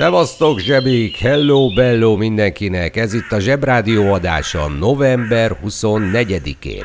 Szevasztok zsebik, hello bello mindenkinek, ez itt a Zsebrádió adása november 24-én.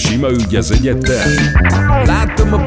sima ügy az egyetem Láttam a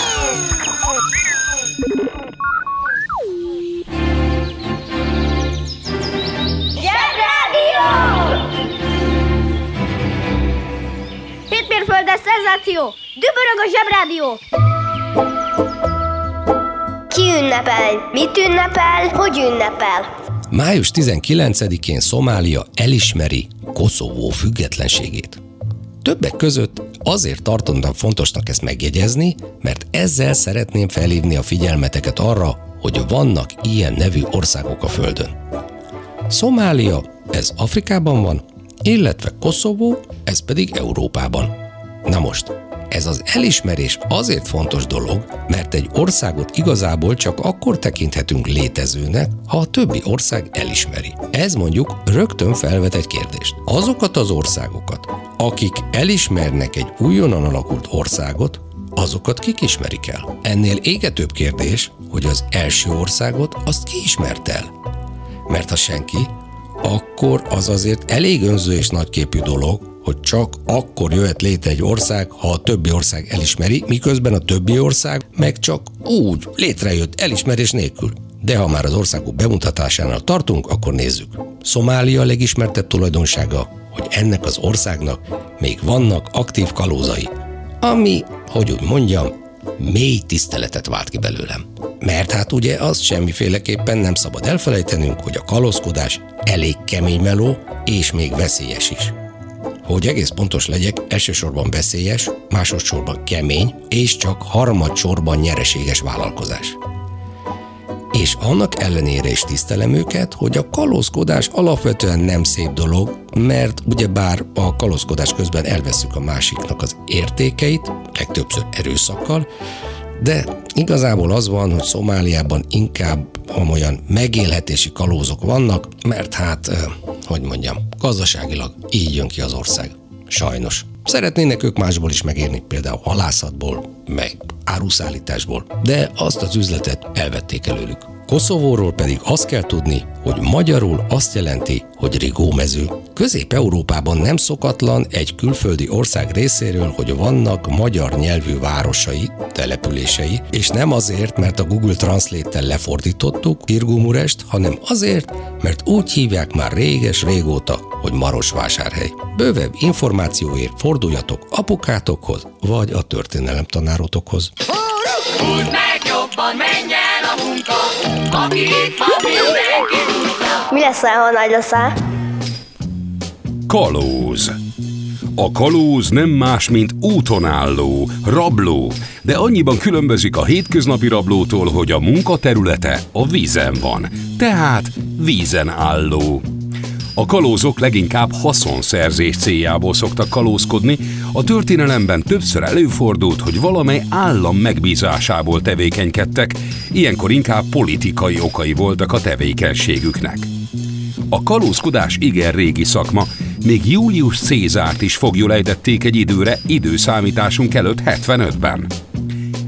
szenzáció! Dübörög a Zsebrádió! Ki ünnepel? Mit ünnepel? Hogy ünnepel? Május 19-én Szomália elismeri Koszovó függetlenségét. Többek között azért tartottam fontosnak ezt megjegyezni, mert ezzel szeretném felhívni a figyelmeteket arra, hogy vannak ilyen nevű országok a Földön. Szomália, ez Afrikában van, illetve Koszovó, ez pedig Európában. Na most, ez az elismerés azért fontos dolog, mert egy országot igazából csak akkor tekinthetünk létezőnek, ha a többi ország elismeri. Ez mondjuk rögtön felvet egy kérdést. Azokat az országokat, akik elismernek egy újonnan alakult országot, azokat kik ismerik el? Ennél égetőbb kérdés, hogy az első országot azt ki ismert el? Mert ha senki, akkor az azért elég önző és nagyképű dolog, hogy csak akkor jöhet létre egy ország, ha a többi ország elismeri, miközben a többi ország meg csak úgy létrejött elismerés nélkül. De ha már az országok bemutatásánál tartunk, akkor nézzük. Szomália legismertebb tulajdonsága, hogy ennek az országnak még vannak aktív kalózai, ami, hogy úgy mondjam, mély tiszteletet vált ki belőlem. Mert hát ugye azt semmiféleképpen nem szabad elfelejtenünk, hogy a kalózkodás elég kemény meló, és még veszélyes is. Hogy egész pontos legyek, elsősorban veszélyes, másodszorban kemény, és csak harmadsorban nyereséges vállalkozás. És annak ellenére is tisztelem őket, hogy a kalózkodás alapvetően nem szép dolog, mert ugyebár a kalózkodás közben elveszük a másiknak az értékeit, legtöbbször erőszakkal, de igazából az van, hogy Szomáliában inkább olyan megélhetési kalózok vannak, mert hát, hogy mondjam, gazdaságilag így jön ki az ország. Sajnos. Szeretnének ők másból is megérni, például halászatból, meg áruszállításból, de azt az üzletet elvették előlük. Koszovóról pedig azt kell tudni, hogy magyarul azt jelenti, hogy rigómező. Közép-Európában nem szokatlan egy külföldi ország részéről, hogy vannak magyar nyelvű városai, települései, és nem azért, mert a Google Translate-tel lefordítottuk Irgumurest, hanem azért, mert úgy hívják már réges-régóta, hogy Marosvásárhely. Bővebb információért forduljatok apukátokhoz, vagy a történelemtanárotokhoz. Húzd meg jobban, menj el a munka, aki itt van, mindenki. Mi leszel, ha nagy leszel? Kalóz A kalóz nem más, mint úton álló, rabló, de annyiban különbözik a hétköznapi rablótól, hogy a munkaterülete a vízen van, tehát vízen álló. A kalózok leginkább haszonszerzés céljából szoktak kalózkodni, a történelemben többször előfordult, hogy valamely állam megbízásából tevékenykedtek, ilyenkor inkább politikai okai voltak a tevékenységüknek. A kalózkodás igen régi szakma, még Julius Cézárt is fogjul ejtették egy időre időszámításunk előtt 75-ben.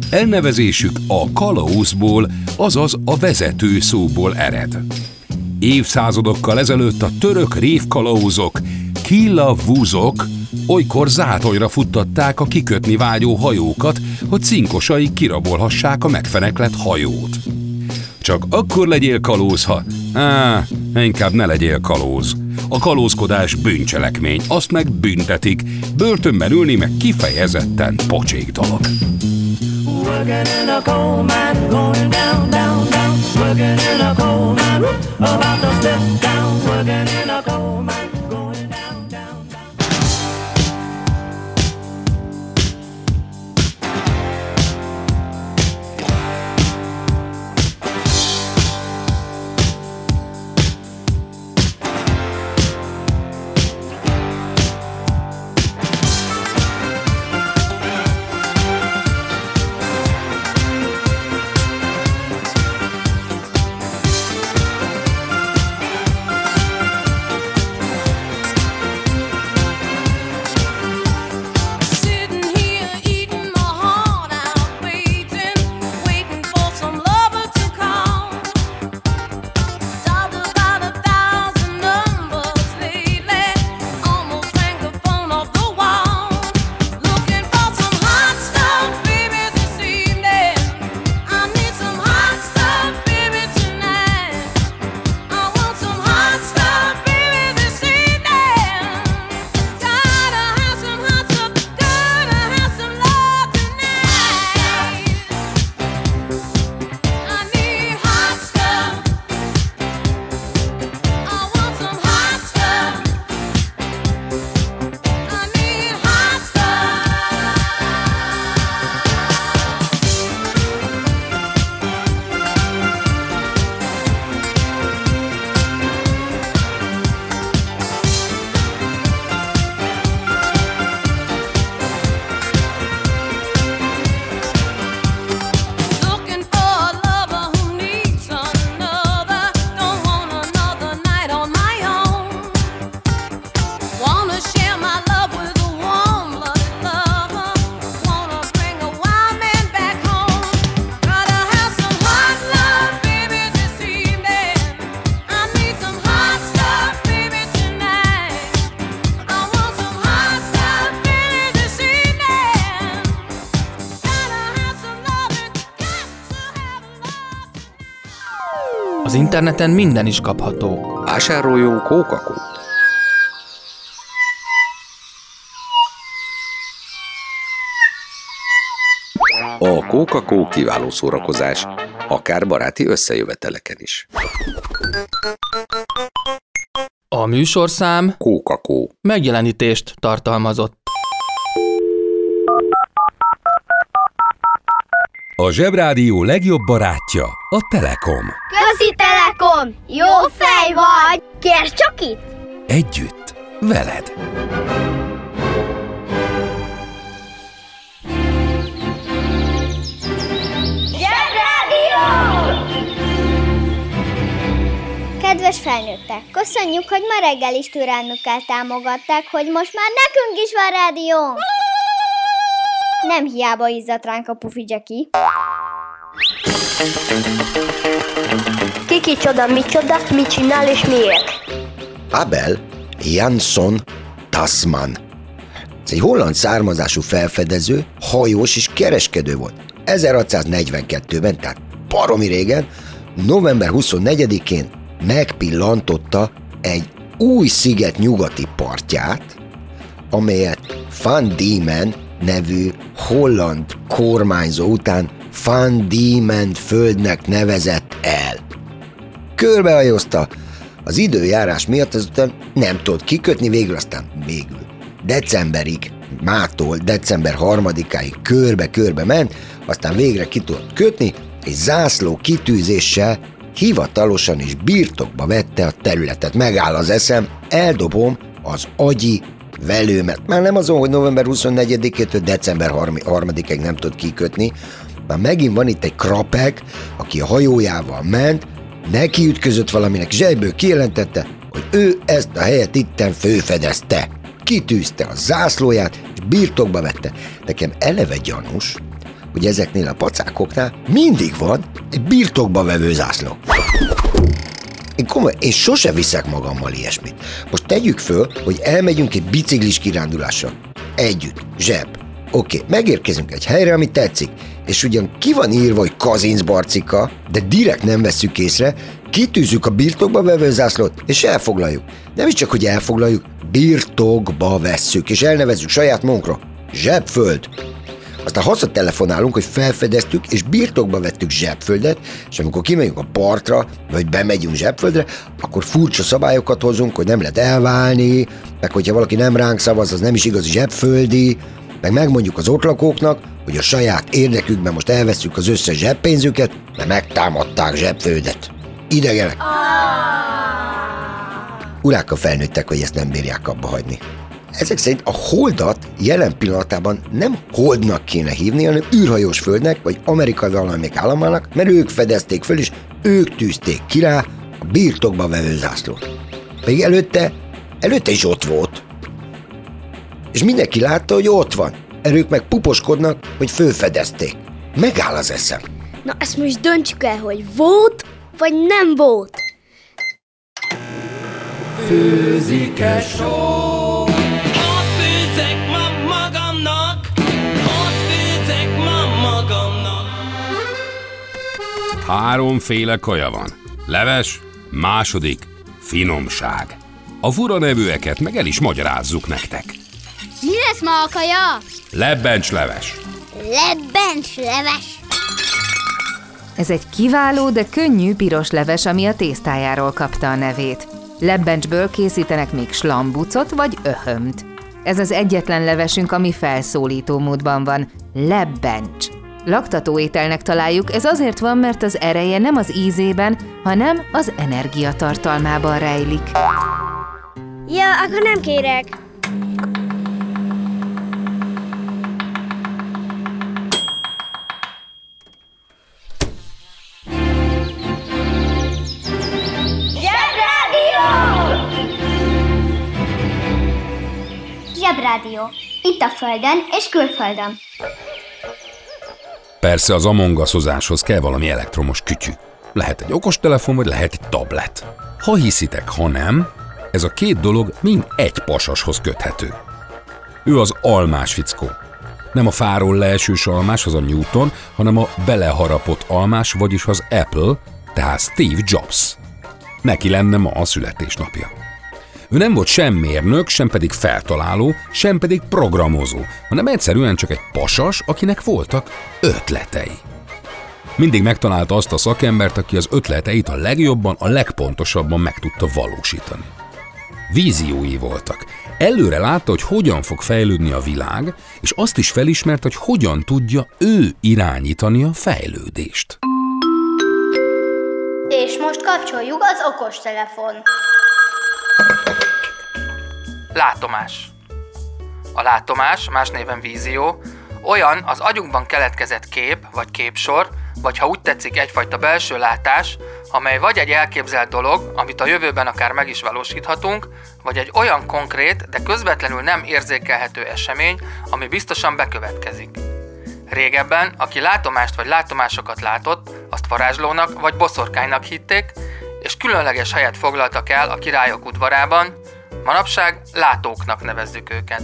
Elnevezésük a kalauzból, azaz a vezető szóból ered. Évszázadokkal ezelőtt a török révkalauzok, killavúzok, olykor zátonyra futtatták a kikötni vágyó hajókat, hogy cinkosai kirabolhassák a megfeneklett hajót. Csak akkor legyél kalóz, ha... Á, inkább ne legyél kalóz. A kalózkodás bűncselekmény, azt meg büntetik. Börtönben ülni meg kifejezetten pocsék dolog. Working in a coal mine, going down, down, down. Working in a coal mine, about to step down. Working in a coal mine, interneten minden is kapható. Vásároljunk kókakót. A kókakó kiváló szórakozás, akár baráti összejöveteleken is. A műsorszám Kókakó. megjelenítést tartalmazott. A Zsebrádió legjobb barátja a Telekom. Közi Telekom! Jó fej vagy! Kérd csak itt! Együtt, veled. Zsebrádió! Kedves felnőttek, köszönjük, hogy ma reggel is türelmükkel támogatták, hogy most már nekünk is van rádió! Nem hiába izzadt ránk a pufi Jackie. Kiki csoda, micsoda, mit csinál és miért? Abel Jansson Tasman. Ez egy holland származású felfedező, hajós és kereskedő volt. 1642-ben, tehát baromi régen, november 24-én megpillantotta egy új sziget nyugati partját, amelyet Van Diemen nevű holland kormányzó után Van Diemen földnek nevezett el. Körbehajózta, az időjárás miatt ezután nem tudott kikötni, végül aztán végül decemberig, mától december harmadikáig körbe-körbe ment, aztán végre ki tudott kötni, és zászló kitűzéssel hivatalosan is birtokba vette a területet. Megáll az eszem, eldobom az agyi velőmet. Már nem azon, hogy november 24-től december 3-ig nem tud kikötni, már megint van itt egy krapek, aki a hajójával ment, neki ütközött valaminek, és egyből kijelentette, hogy ő ezt a helyet itten főfedezte. Kitűzte a zászlóját, és birtokba vette. Nekem eleve gyanús, hogy ezeknél a pacákoknál mindig van egy birtokba vevő zászló. Én komoly, én sose viszek magammal ilyesmit. Most tegyük föl, hogy elmegyünk egy biciklis kirándulásra. Együtt, zseb. Oké, okay, megérkezünk egy helyre, ami tetszik, és ugyan ki van írva, hogy Kazinc Barcika, de direkt nem vesszük észre, kitűzzük a birtokba vevő zászlót, és elfoglaljuk. Nem is csak, hogy elfoglaljuk, birtokba vesszük, és elnevezzük saját munkra. Zsebföld. Aztán hazatelefonálunk, hogy felfedeztük, és birtokba vettük zsebföldet, és amikor kimegyünk a partra, vagy bemegyünk zsebföldre, akkor furcsa szabályokat hozunk, hogy nem lehet elválni, meg hogyha valaki nem ránk szavaz, az nem is igazi zsebföldi, meg megmondjuk az ott lakóknak, hogy a saját érdekükben most elveszük az összes zseppénzüket, mert megtámadták zsebföldet. Idegenek. Urákkal felnőttek, hogy ezt nem bírják abba hagyni. Ezek szerint a holdat jelen pillanatában nem holdnak kéne hívni, hanem űrhajós földnek, vagy amerikai valamelyik államának, mert ők fedezték föl, és ők tűzték ki rá a birtokba vevő zászlót. Még előtte, előtte is ott volt. És mindenki látta, hogy ott van. Erők meg puposkodnak, hogy fölfedezték. Megáll az eszem. Na ezt most döntsük el, hogy volt, vagy nem volt. Főzikes só Háromféle kaja van. Leves, második, finomság. A fura nevűeket meg el is magyarázzuk nektek. Mi lesz ma a kaja? Lebbencs leves. Lebbencs leves. Ez egy kiváló, de könnyű piros leves, ami a tésztájáról kapta a nevét. Lebbencsből készítenek még slambucot vagy öhömt. Ez az egyetlen levesünk, ami felszólító módban van. Lebbencs. Laktató ételnek találjuk, ez azért van, mert az ereje nem az ízében, hanem az energiatartalmában rejlik. Ja, akkor nem kérek. Zsebrádió. Itt a Földön és külföldön. Persze az amongaszozáshoz kell valami elektromos kütyű. Lehet egy okostelefon, vagy lehet egy tablet. Ha hiszitek, ha nem, ez a két dolog mind egy pasashoz köthető. Ő az almás fickó. Nem a fáról leesős almás, az a Newton, hanem a beleharapott almás, vagyis az Apple, tehát Steve Jobs. Neki lenne ma a születésnapja. Ő nem volt sem mérnök, sem pedig feltaláló, sem pedig programozó, hanem egyszerűen csak egy pasas, akinek voltak ötletei. Mindig megtalálta azt a szakembert, aki az ötleteit a legjobban, a legpontosabban meg tudta valósítani. Víziói voltak. Előre látta, hogy hogyan fog fejlődni a világ, és azt is felismert, hogy hogyan tudja ő irányítani a fejlődést. És most kapcsoljuk az okostelefon. Látomás. A látomás, más néven vízió, olyan az agyunkban keletkezett kép vagy képsor, vagy ha úgy tetszik egyfajta belső látás, amely vagy egy elképzelt dolog, amit a jövőben akár meg is valósíthatunk, vagy egy olyan konkrét, de közvetlenül nem érzékelhető esemény, ami biztosan bekövetkezik. Régebben, aki látomást vagy látomásokat látott, azt varázslónak vagy boszorkánynak hitték, és különleges helyet foglaltak el a királyok udvarában, manapság látóknak nevezzük őket.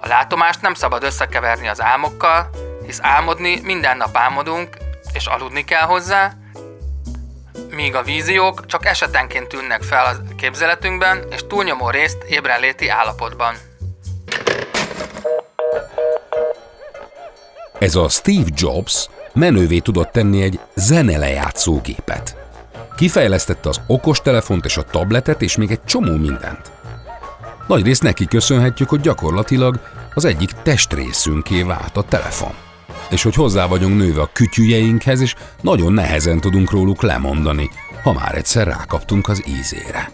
A látomást nem szabad összekeverni az álmokkal, hisz álmodni minden nap álmodunk, és aludni kell hozzá, míg a víziók csak esetenként tűnnek fel a képzeletünkben, és túlnyomó részt ébrenléti állapotban. Ez a Steve Jobs menővé tudott tenni egy Nagyrészt neki köszönhetjük, hogy gyakorlatilag az egyik testrészünké vált a telefon. És hogy hozzá vagyunk nőve a kütyüjeinkhez, és nagyon nehezen tudunk róluk lemondani, ha már egyszer rákaptunk az ízére.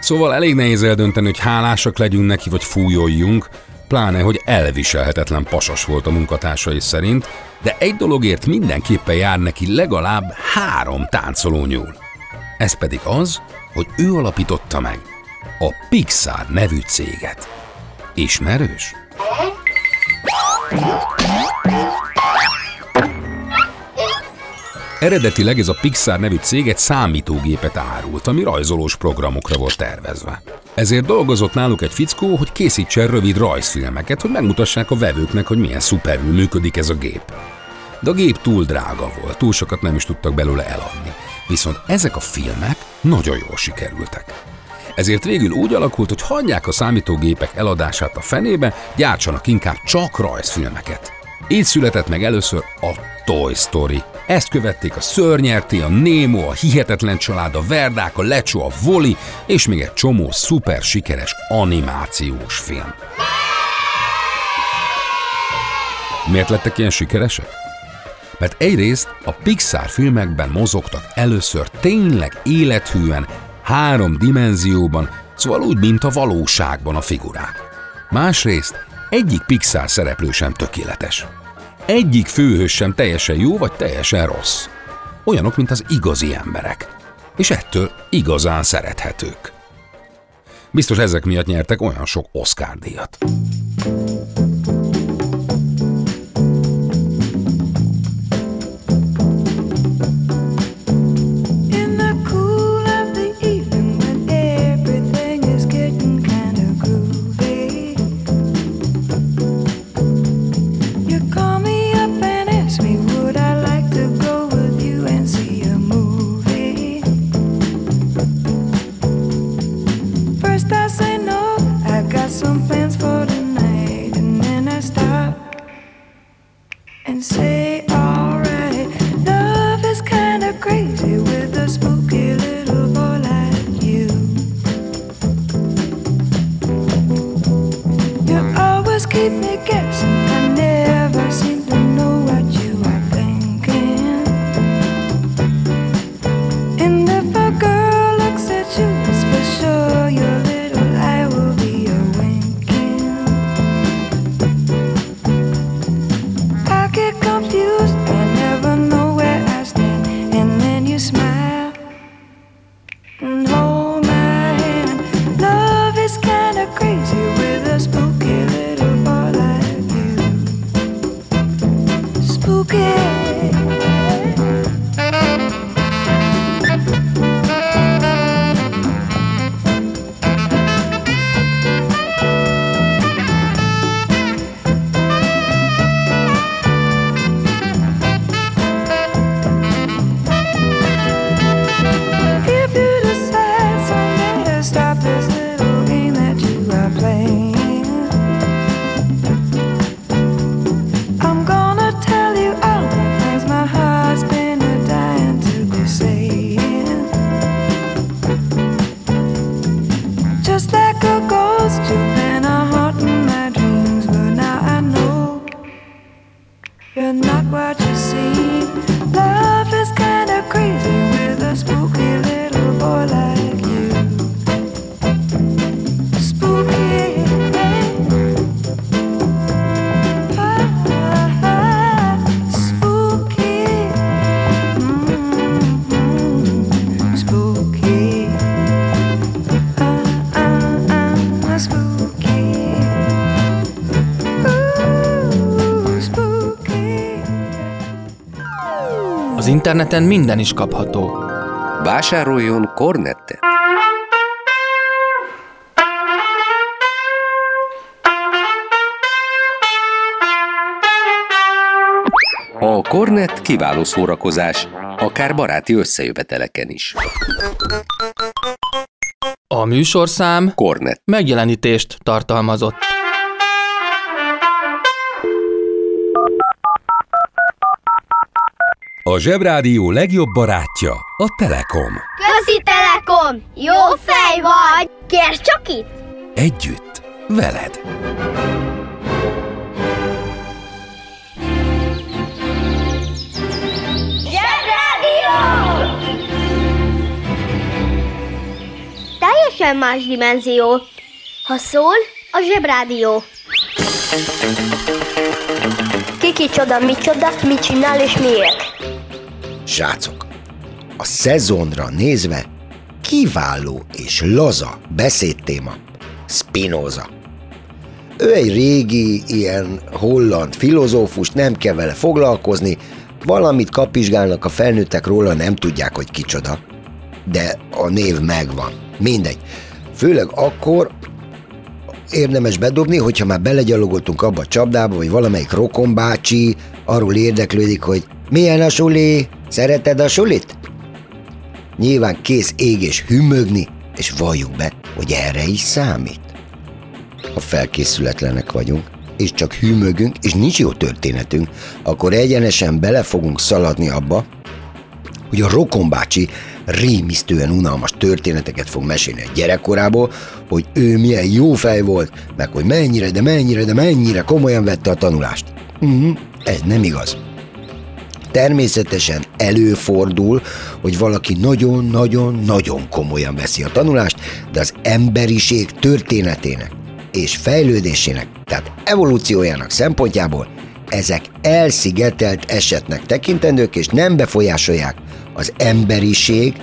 Szóval elég nehéz eldönteni, hogy hálásak legyünk neki, vagy fújoljunk, pláne, hogy elviselhetetlen pasas volt a munkatársai szerint, de egy dologért mindenképpen jár neki legalább három táncoló nyúl. Ez pedig az, hogy ő alapította meg a Pixar nevű céget. Ismerős? Eredetileg ez a Pixar nevű cég egy számítógépet árult, ami rajzolós programokra volt tervezve. Ezért dolgozott náluk egy fickó, hogy készítsen rövid rajzfilmeket, hogy megmutassák a vevőknek, hogy milyen szuperül működik ez a gép. De a gép túl drága volt, túl sokat nem is tudtak belőle eladni. Viszont ezek a filmek nagyon jól sikerültek. Ezért végül úgy alakult, hogy hagyják a számítógépek eladását a fenébe, gyártsanak inkább csak rajzfilmeket. Így született meg először a Toy Story. Ezt követték a Szörnyerté, a Nemo, a Hihetetlen Család, a Verdák, a Lecsó, a Voli, és még egy csomó szuper sikeres animációs film. Miért lettek ilyen sikeresek? Mert egyrészt a Pixar filmekben mozogtak először tényleg élethűen, három dimenzióban, szóval úgy, mint a valóságban a figurák. Másrészt egyik Pixar szereplő sem tökéletes. Egyik főhős sem teljesen jó vagy teljesen rossz. Olyanok, mint az igazi emberek. És ettől igazán szerethetők. Biztos ezek miatt nyertek olyan sok Oscar No. Az interneten minden is kapható. Vásároljon Cornettet! A Cornet kiváló szórakozás, akár baráti összejöveteleken is. A műsorszám Cornet. megjelenítést tartalmazott. A Zsebrádió legjobb barátja a Telekom. Közi Telekom! Jó fej vagy! Kérd csak itt! Együtt, veled. Teljesen más dimenzió. Ha szól, a zsebrádió. Kiki csoda, micsoda, mit csinál és miért? Srácok, a szezonra nézve kiváló és laza beszédtéma Spinoza. Ő egy régi, ilyen holland filozófus, nem kell vele foglalkozni, valamit kapizsgálnak a felnőttek róla, nem tudják, hogy kicsoda. De a név megvan. Mindegy. Főleg akkor érdemes bedobni, hogyha már belegyalogoltunk abba a csapdába, vagy valamelyik rokonbácsi arról érdeklődik, hogy milyen a suli, szereted a sulit? Nyilván kész ég és hümögni, és valljuk be, hogy erre is számít. Ha felkészületlenek vagyunk, és csak hűmögünk, és nincs jó történetünk, akkor egyenesen bele fogunk szaladni abba, hogy a rokonbácsi rémisztően unalmas történeteket fog mesélni a gyerekkorából, hogy ő milyen jó fej volt, meg hogy mennyire, de mennyire, de mennyire komolyan vette a tanulást. Uh-huh, ez nem igaz. Természetesen előfordul, hogy valaki nagyon-nagyon-nagyon komolyan veszi a tanulást, de az emberiség történetének és fejlődésének, tehát evolúciójának szempontjából ezek elszigetelt esetnek tekintendők, és nem befolyásolják az emberiség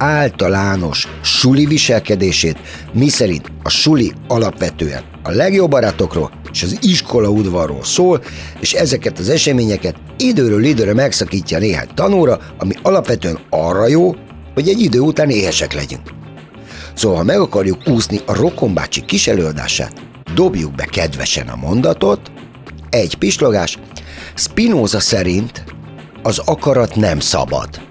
általános suli viselkedését, miszerint a suli alapvetően a legjobb barátokról és az iskola udvarról szól, és ezeket az eseményeket időről időre megszakítja néhány tanóra, ami alapvetően arra jó, hogy egy idő után éhesek legyünk. Szóval, ha meg akarjuk úszni a rokonbácsi kis előadását, dobjuk be kedvesen a mondatot, egy pislogás, Spinoza szerint az akarat nem szabad.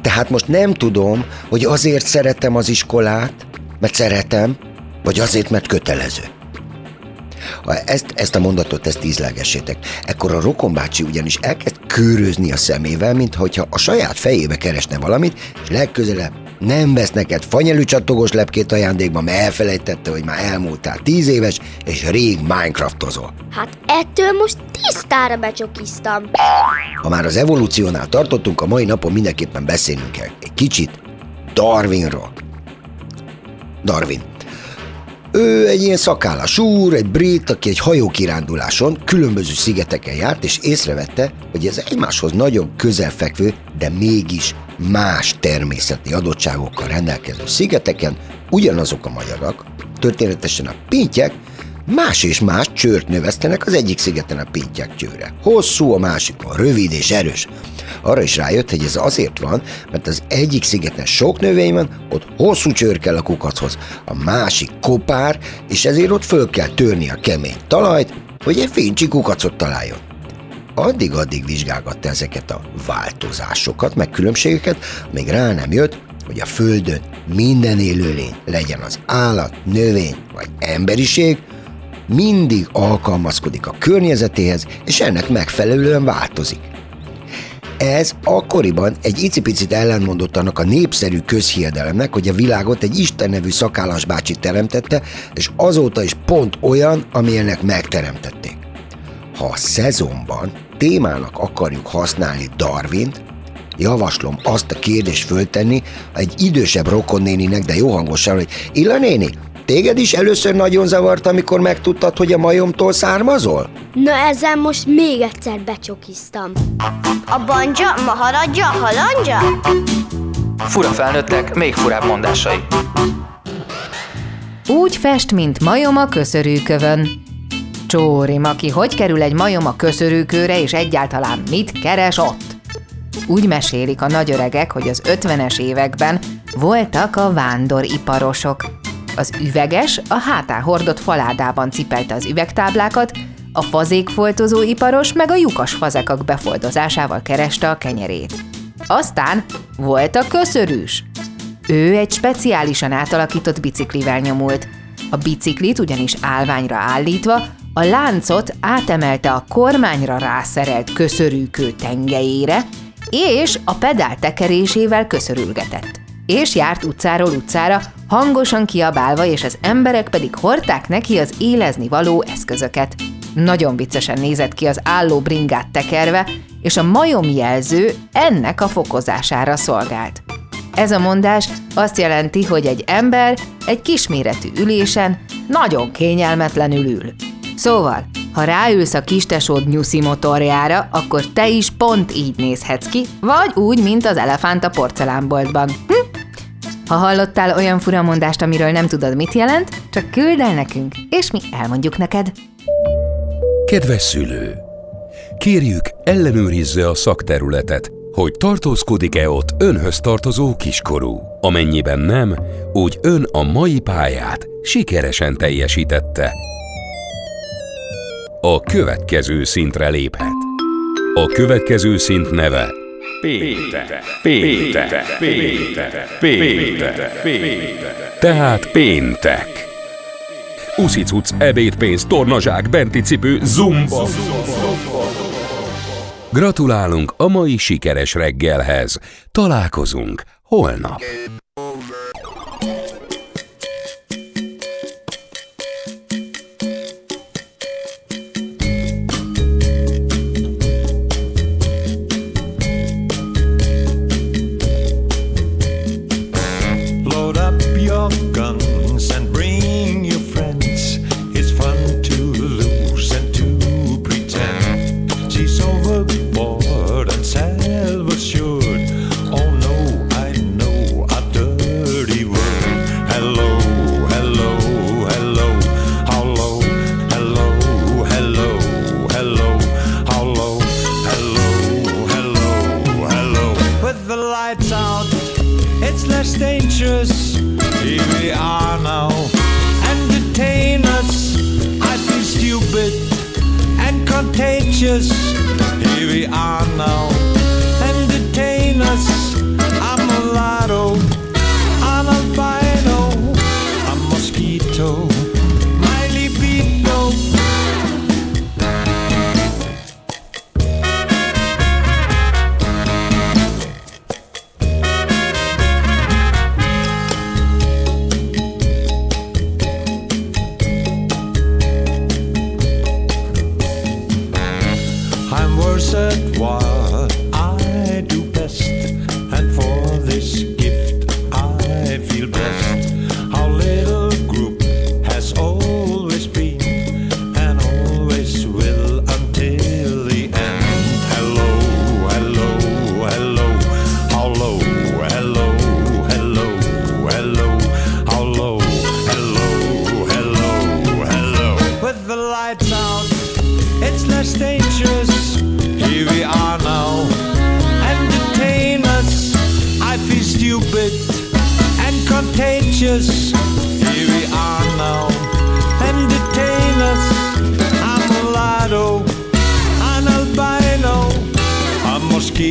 Tehát most nem tudom, hogy azért szeretem az iskolát, mert szeretem, vagy azért, mert kötelező. Ha ezt, ezt a mondatot, ezt ízlegessétek, ekkor a rokonbácsi ugyanis elkezd körözni a szemével, mintha a saját fejébe keresne valamit, és legközelebb nem vesz neked fanyelű csattogós lepkét ajándékba, mert elfelejtette, hogy már elmúltál tíz éves, és rég Minecraftozol. Hát ettől most tisztára becsokiztam. Ha már az evolúciónál tartottunk, a mai napon mindenképpen beszélnünk kell egy kicsit Darwinról. Darwin. Ő egy ilyen szakállas úr, egy brit, aki egy hajókiránduláson különböző szigeteken járt, és észrevette, hogy az egymáshoz nagyon közelfekvő, de mégis más természeti adottságokkal rendelkező szigeteken ugyanazok a magyarok, történetesen a pintyek, más és más csőrt növesztenek az egyik szigeten a pintyek csőre. Hosszú, a másikon rövid és erős. Arra is rájött, hogy ez azért van, mert az egyik szigeten sok növény van, ott hosszú csőr kell a kukachoz, a másik kopár, és ezért ott föl kell törni a kemény talajt, hogy egy fincsi kukacot találjon. Addig-addig vizsgálgatta ezeket a változásokat, meg különbségeket, amíg rá nem jött, hogy a Földön minden élőlény, legyen az állat, növény vagy emberiség, mindig alkalmazkodik a környezetéhez, és ennek megfelelően változik. Ez akkoriban egy icipicit ellentmondott annak a népszerű közhiedelemnek, hogy a világot egy Isten nevű szakállas bácsi teremtette, és azóta is pont olyan, amilyennek megteremtették. Ha a szezonban témának akarjuk használni Darwint, javaslom azt a kérdést föltenni egy idősebb rokonnéninek, de jó hangosan, hogy Illa néni, téged is először nagyon zavart, amikor megtudtad, hogy a majomtól származol? Na ezzel most még egyszer becsokiztam. A banja, maharadja, halandja? Fura felnőttek, még furább mondásai. Úgy fest, mint majom a köszörűkövön. Csóri Maki, hogy kerül egy majom a köszörűkőre, és egyáltalán mit keres ott? Úgy mesélik a nagyöregek, hogy az 50-es években voltak a vándoriparosok. Az üveges a hátán hordott faládában cipelte az üvegtáblákat, a fazékfoltozó iparos meg a lyukas fazekak befoldozásával kereste a kenyerét. Aztán volt a köszörűs. Ő egy speciálisan átalakított biciklivel nyomult. A biciklit ugyanis állványra állítva, a láncot átemelte a kormányra rászerelt köszörűkő tengelyére, és a pedál tekerésével köszörülgetett. És járt utcáról utcára, hangosan kiabálva, és az emberek pedig hordták neki az élezni való eszközöket. Nagyon viccesen nézett ki az álló bringát tekerve, és a majomjelző ennek a fokozására szolgált. Ez a mondás azt jelenti, hogy egy ember egy kisméretű ülésen nagyon kényelmetlenül ül. Szóval, ha ráülsz a kistesód nyuszi motorjára, akkor te is pont így nézhetsz ki, vagy úgy, mint az elefánt a porcelánboltban. Hm? Ha hallottál olyan furamondást, amiről nem tudod, mit jelent, csak küld el nekünk, és mi elmondjuk neked. Kedves szülő! Kérjük, ellenőrizze a szakterületet, hogy tartózkodik-e ott önhöz tartozó kiskorú. Amennyiben nem, úgy ön a mai pályát sikeresen teljesítette. A következő szintre léphet. A következő szint neve Péntek, péntek, péntek, péntek, péntek. Tehát péntek. Uszicuc, ebédpénz, tornazsák, benti cipő, zumba. Gratulálunk a mai sikeres reggelhez. Találkozunk holnap.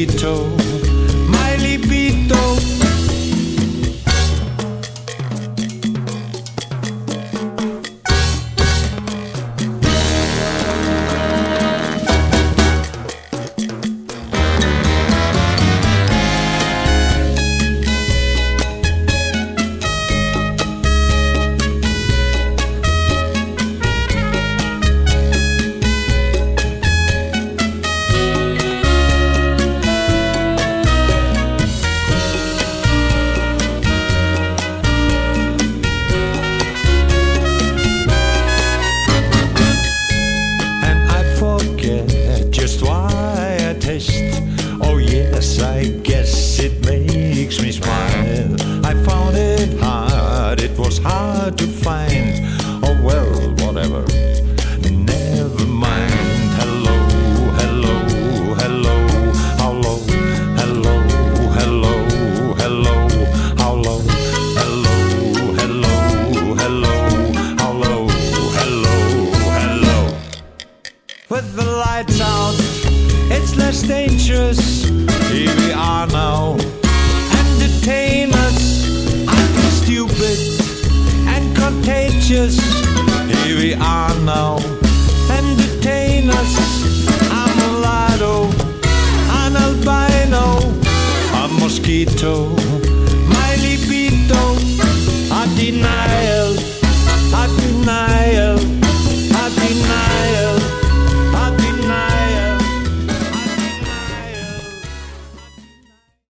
To. Was hard to find. Oh well, whatever. leaders, here we are now. Entertain us. I'm a lotto, an albino, a mosquito.